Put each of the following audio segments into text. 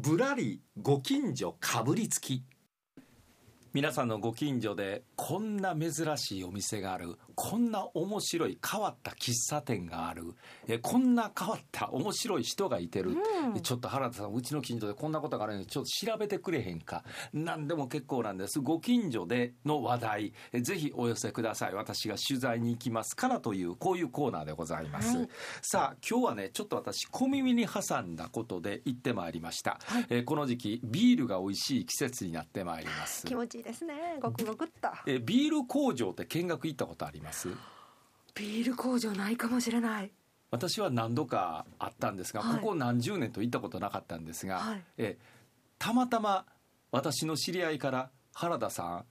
ぶらりご近所かぶりつき。皆さんのご近所でこんな珍しいお店がある。こんな面白い変わった喫茶店がある。えこんな変わった面白い人がいてる、うん、ちょっと原田さんうちの近所でこんなことがあるのでちょっと調べてくれへんか。何でも結構なんです。ご近所での話題。ぜひお寄せください。私が取材に行きますからというこういうコーナーでございます、はい、さあ今日はねちょっと私小耳に挟んだことで行ってまいりました、はい、えこの時期ビールが美味しい季節になってまいります。気持ちいいですね。ごくごくっと。えビール工場って見学行ったことあります？ビール工場ないかもしれない。私は何度かあったんですが、はい、ここ何十年と行ったことなかったんですが、はい、えたまたま私の知り合いから原田さん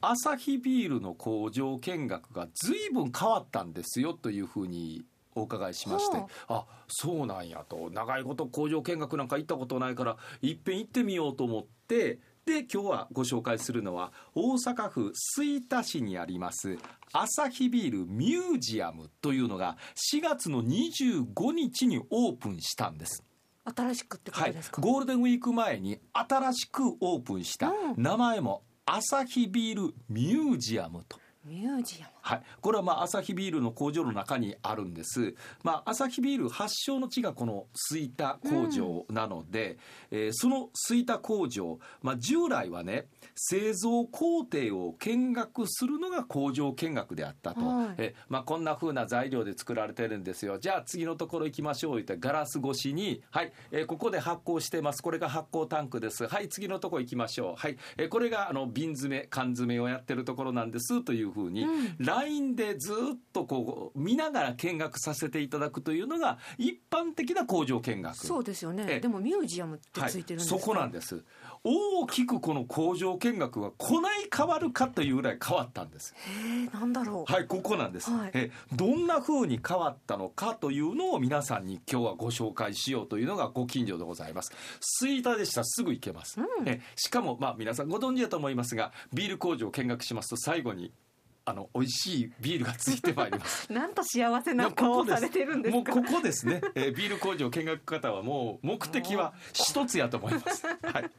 アサヒビールの工場見学が随分変わったんですよというふうにお伺いしまして、はあ、あそうなんやと。長いこと工場見学なんか行ったことないからいっぺん行ってみようと思ってで今日はご紹介するのは大阪府吹田市にありますアサヒビールミュージアムというのが4月の25日にオープンしたんです。新しくってことですか、はい、ゴールデンウィーク前に新しくオープンした、名前もアサヒビールミュージアムと。ミュージアムはい、これはまあアサヒビールの工場の中にあるんです。まあアサヒビール発祥の地がこの吹田工場なので、うん、えー、その吹田工場、まあ従来はね製造工程を見学するのが工場見学であったと。はい、えまあこんな風な材料で作られてるんですよ。じゃあ次のところ行きましょう言ってガラス越しにはい、えー、ここで発酵してます。これが発酵タンクです。はい次のところ行きましょう。はい、えー、これがあの瓶詰め缶詰をやってるところなんですという風に、うん、ラインでずっとこう見ながら見学させていただくというのが一般的な工場見学。そうですよね。でもミュージアムってついてるんですか、はい、そこなんです。大きくこの工場見学がこない変わるかというぐらい変わったんです。へえなんだろう。はいここなんです、はい、えどんな風に変わったのかというのを皆さんに今日はご紹介しようというのがご近所でございます。吹田でした。らすぐ行けます、うん、えしかもまあ皆さんご存知だと思いますがビール工場を見学しますと最後にあの美味しいビールがついてまいります。なんと幸せな顔をされてるんですもうここですね。えー、ビール工場見学方はもう目的は一つやと思います。はい。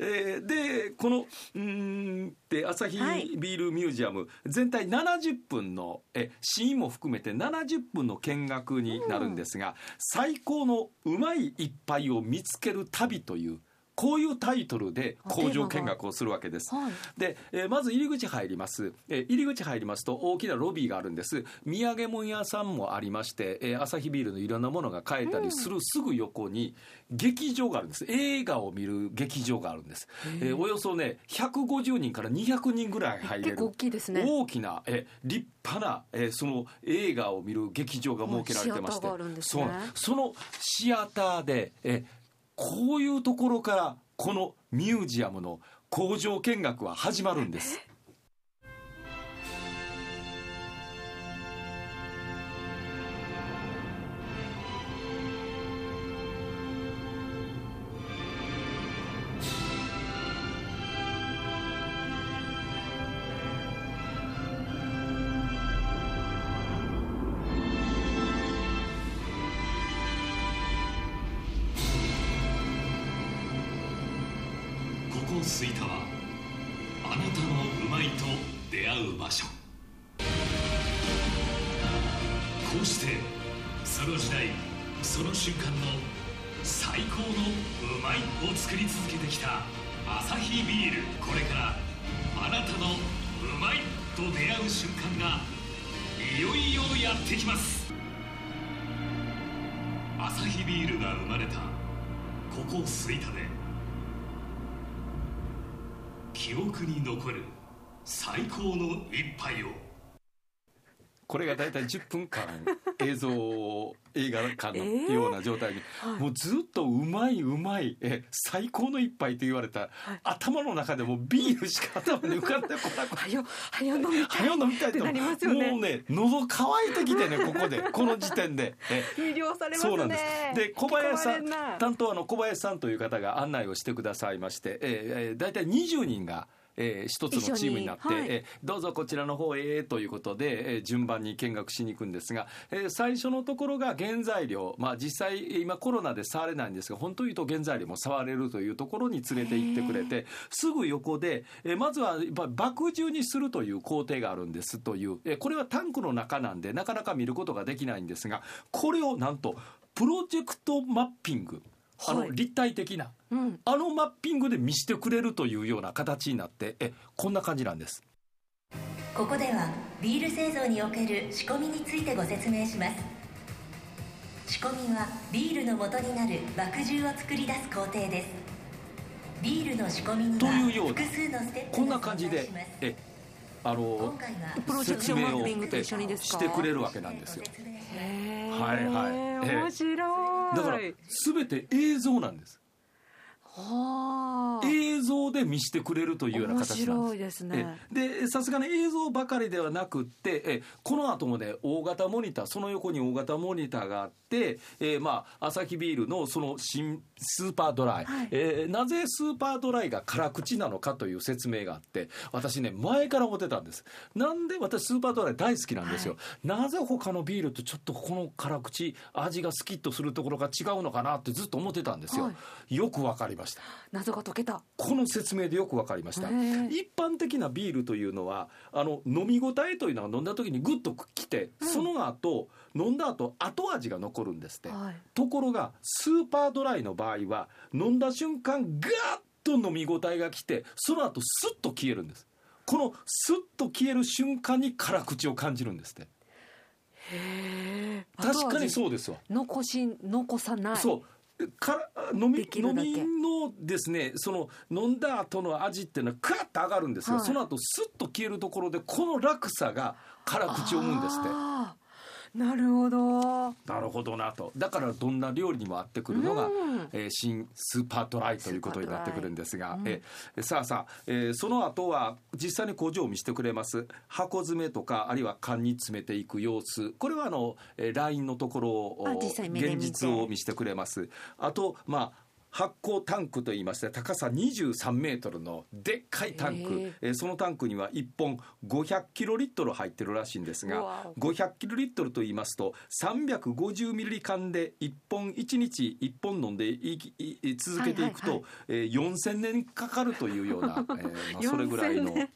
えー、でこのうんで朝日ビールミュージアム、はい、全体70分のえシーンも含めて70分の見学になるんですが、うん、最高のうまい一杯を見つける旅というこういうタイトルで工場見学をするわけです。はい、で、えー、まず入り口入ります、えー、入り口入りますと大きなロビーがあるんです。土産物屋さんもありまして、えー、アサヒビールのいろんなものが買えたりするすぐ横に劇場があるんです。映画を見る劇場があるんです。えー、およそね150人から200人ぐらい入れる大きいですね。大きな、えー、立派な、えー、その映画を見る劇場が設けられてまして、ね、そそのシアターで、えーこういうところからこのミュージアムの工場見学は始まるんです。吹田はあなたのうまいと出会う場所。こうしてその時代その瞬間の最高のうまいを作り続けてきたアサヒビール。これからあなたのうまいと出会う瞬間がいよいよやってきます。アサヒビールが生まれたここ吹田で。記憶に残る最高の一杯を。これが大体10分間 映像映画館のような状態に、えー？はい、もうずっとうまいうまいえ最高の一杯と言われた、はい、頭の中でもビールしか頭に浮かんでこなくてはよ飲みたい。飲みたいとね。もうね喉乾いてきてねここで。この時点で。魅了されますね。そうなんですで小林さん担当の小林さんという方が案内をしてくださいまして、えー、大体20人がえー、一つのチームになって、はい、えー、どうぞこちらの方へということで、えー、順番に見学しに行くんですが、えー、最初のところが原材料、まあ、実際今コロナで触れないんですが本当に言うと原材料も触れるというところに連れて行ってくれてすぐ横で、えー、まずはやっぱ爆汁にするという工程があるんですという、えー、これはタンクの中なんでなかなか見ることができないんですがこれをなんとプロジェクトマッピングあの立体的な、うん、あのマッピングで見せてくれるというような形になってえこんな感じなんです。ここではビール製造における仕込みについてご説明します。仕込みはビールの元になる麦汁を作り出す工程です。ビールの仕込みには複数のステップこんな感じでえあのプロジェクションマッピングと一緒にですか？してくれるわけなんですよ。はい。はい面白いだから全て映像なんです映像で見せてくれるというような形なんです。でさすがに映像ばかりではなくってえこの後もね大型モニターその横に大型モニターがあって、えー、まあアサヒビールのその新スーパードライ、はい、えー、なぜスーパードライが辛口なのかという説明があって私ね前から思ってたんです。なんで私スーパードライ大好きなんですよ、はい、なぜ他のビールとちょっとこの辛口味がスキッとするところが違うのかなってずっと思ってたんですよ、はい、よくわかりました。謎が解けた。この説明でよくわかりました。一般的なビールというのはあの飲み応えというのが飲んだ時にグッときて、うん、その後飲んだ後後味が残るんですって、はい、ところがスーパードライの場合は飲んだ瞬間ガーッと飲み応えがきてその後スッと消えるんです。このスッと消える瞬間に辛口を感じるんですって。へ確かにそうですわ。残し残さない。そうから飲み飲みのですねその飲んだ後の味っていうのはクワッと上がるんですよ、はい、その後スッと消えるところでこの落差が辛口を生むんですって。なるほど。なるほどなと。だからどんな料理にも合ってくるのが、うん、えー、新スーパードライということになってくるんですが、うん、えさあさあ、えー、その後は実際に工場を見せてくれます。箱詰めとかあるいは缶に詰めていく様子。これはあの、えー、ラインのところを現実を見せてくれます。あとまあ発酵タンクといいまして高さ23メートルのでっかいタンク、えー、そのタンクには1本500キロリットル入ってるらしいんですが500キロリットルと言いますと350ミリ缶で1本1日1本飲んでいい続けていくと、はいはいはい、えー、4000年かかるというような、えーまあ、それぐらいの、え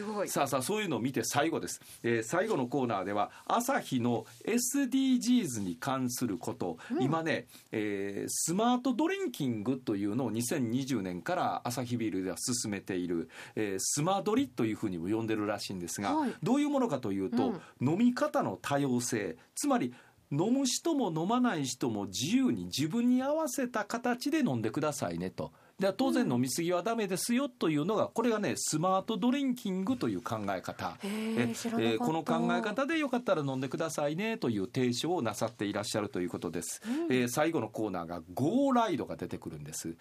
ー、さあさあそういうのを見て最後です、えー、最後のコーナーでは朝日の SDGs に関すること、うん、今ね、えー、スマートドリンキングングというのを2020年からアサヒビールでは進めている、えー、スマドリというふうにも呼んでるらしいんですが、はい、どういうものかというと、うん、飲み方の多様性つまり飲む人も飲まない人も自由に自分に合わせた形で飲んでくださいねと。で当然飲み過ぎはダメですよというのがこれがねスマートドリンキングという考え方。ええこの考え方でよかったら飲んでくださいねという提唱をなさっていらっしゃるということです、うん、えー、最後のコーナーが GO ライドが出てくるんです。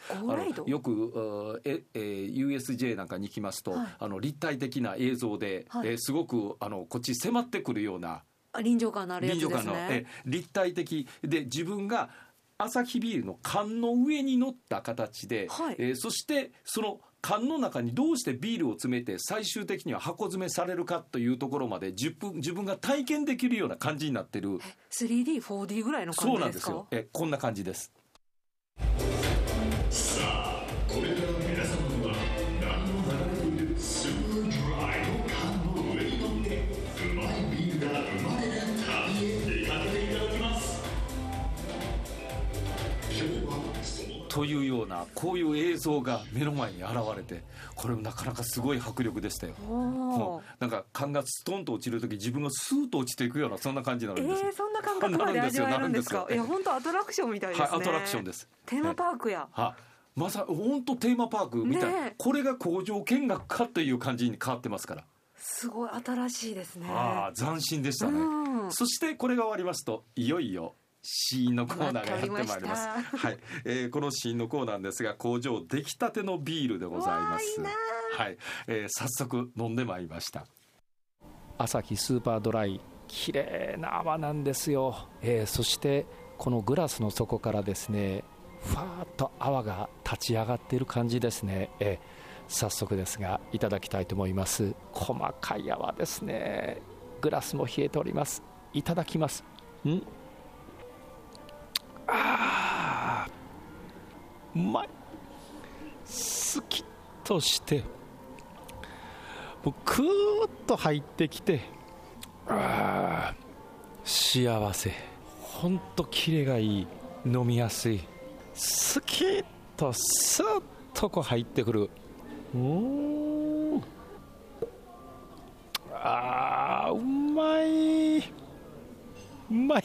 よくえ、えー、USJ なんかに行きますと、はい、あの立体的な映像で、はい、えー、すごくあのこっち迫ってくるような臨場感のあるやつですね。臨場感のえ立体的。で自分がアサヒビールの缶の上に乗った形で、はい、えー、そしてその缶の中にどうしてビールを詰めて最終的には箱詰めされるかというところまで自分自分が体験できるような感じになってる。3D4D ぐらいの感じですか？そうなんですよ。えこんな感じですというようなこういう映像が目の前に現れてこれもなかなかすごい迫力でしたよ。なんか缶がストンと落ちる時自分がスーッと落ちていくようなそんな感じになるんです。えー、そんな感覚まで 味わえるんですか？いや本当アトラクションみたいですね。はい、アトラクションです。テーマパークや。はまさ本当テーマパークみたい、ね、これが工場見学かという感じに変わってますから。すごい新しいですね。ああ斬新でしたね。そしてこれが終わりますといよいよシーンのコーナーがやってまいります。はい、えー、このシーンのコーナーですが、工場出来たてのビールでございます。いはい、えー、早速飲んでまいりました。朝日スーパードライ、綺麗な泡なんですよ。えー、そしてこのグラスの底からですね、ふわーっと泡が立ち上がっている感じですね。えー早速ですがいただきたいと思います細かい泡ですねグラスも冷えておりますいただきますん？まい。スキッとしてもうクーッと入ってきてあー幸せ。ほんとキレがいい。飲みやすい。スキッとスッとこう入ってくる。うーん。あーうまい。うまい。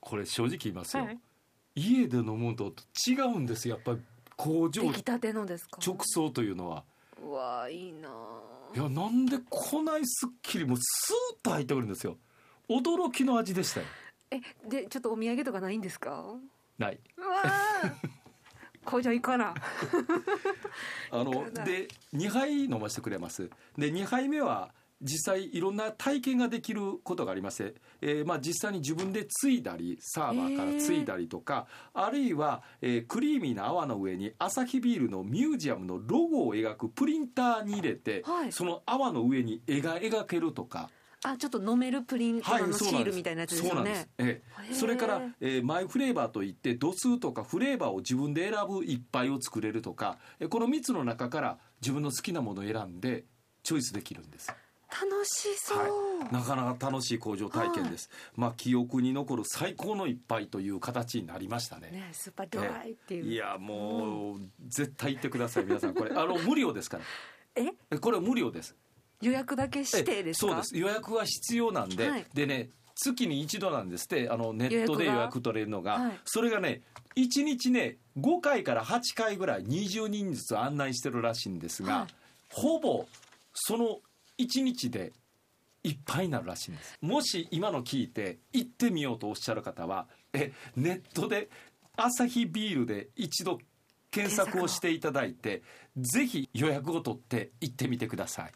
これ正直言いますよ、はい家で飲むと違うんです。よやっぱり工場。出来たてのですか？直送というのは。うわいいないやなんでこないすっきりもうスーッと入ってくるんですよ。驚きの味でしたよ。えでちょっとお土産とかないんですか？ない。うわー。工場行かな。あのいかない。で2杯飲ませてくれます。で2杯目は実際いろんな体験ができることがありまして、えーまあ、実際に自分でついだりサーバーからついだりとか、あるいは、えークリーミーな泡の上にアサヒビールのミュージアムのロゴを描くプリンターに入れて、はいその泡の上に絵が描けるとか。あちょっと飲めるプリントのシールみたいなやつですよそうなんですね。ええそれから、えーマイフレーバーといって度数とかフレーバーを自分で選ぶ一杯を作れるとか、えーこの3つの中から自分の好きなものを選んでチョイスできるんです。楽しそう、はい、なかなか楽しい工場体験です。まあ記憶に残る最高の一杯という形になりましたね。ねスーパードライっていう、いやもう、絶対行ってください皆さん。これあの無料ですから。え？えこれ無料です。予約だけ指定ですそうです。予約は必要なんで、はい。でね月に一度なんですってあのネットで予約取れるのが、はい。それがね1日ね5回から8回ぐらい20人ずつ案内してるらしいんですが、はい。ほぼその1日でいっぱいになるらしいんです。もし今の聞いて行ってみようとおっしゃる方はえネットでアサヒビールで一度検索をしていただいてぜひ予約を取って行ってみてください。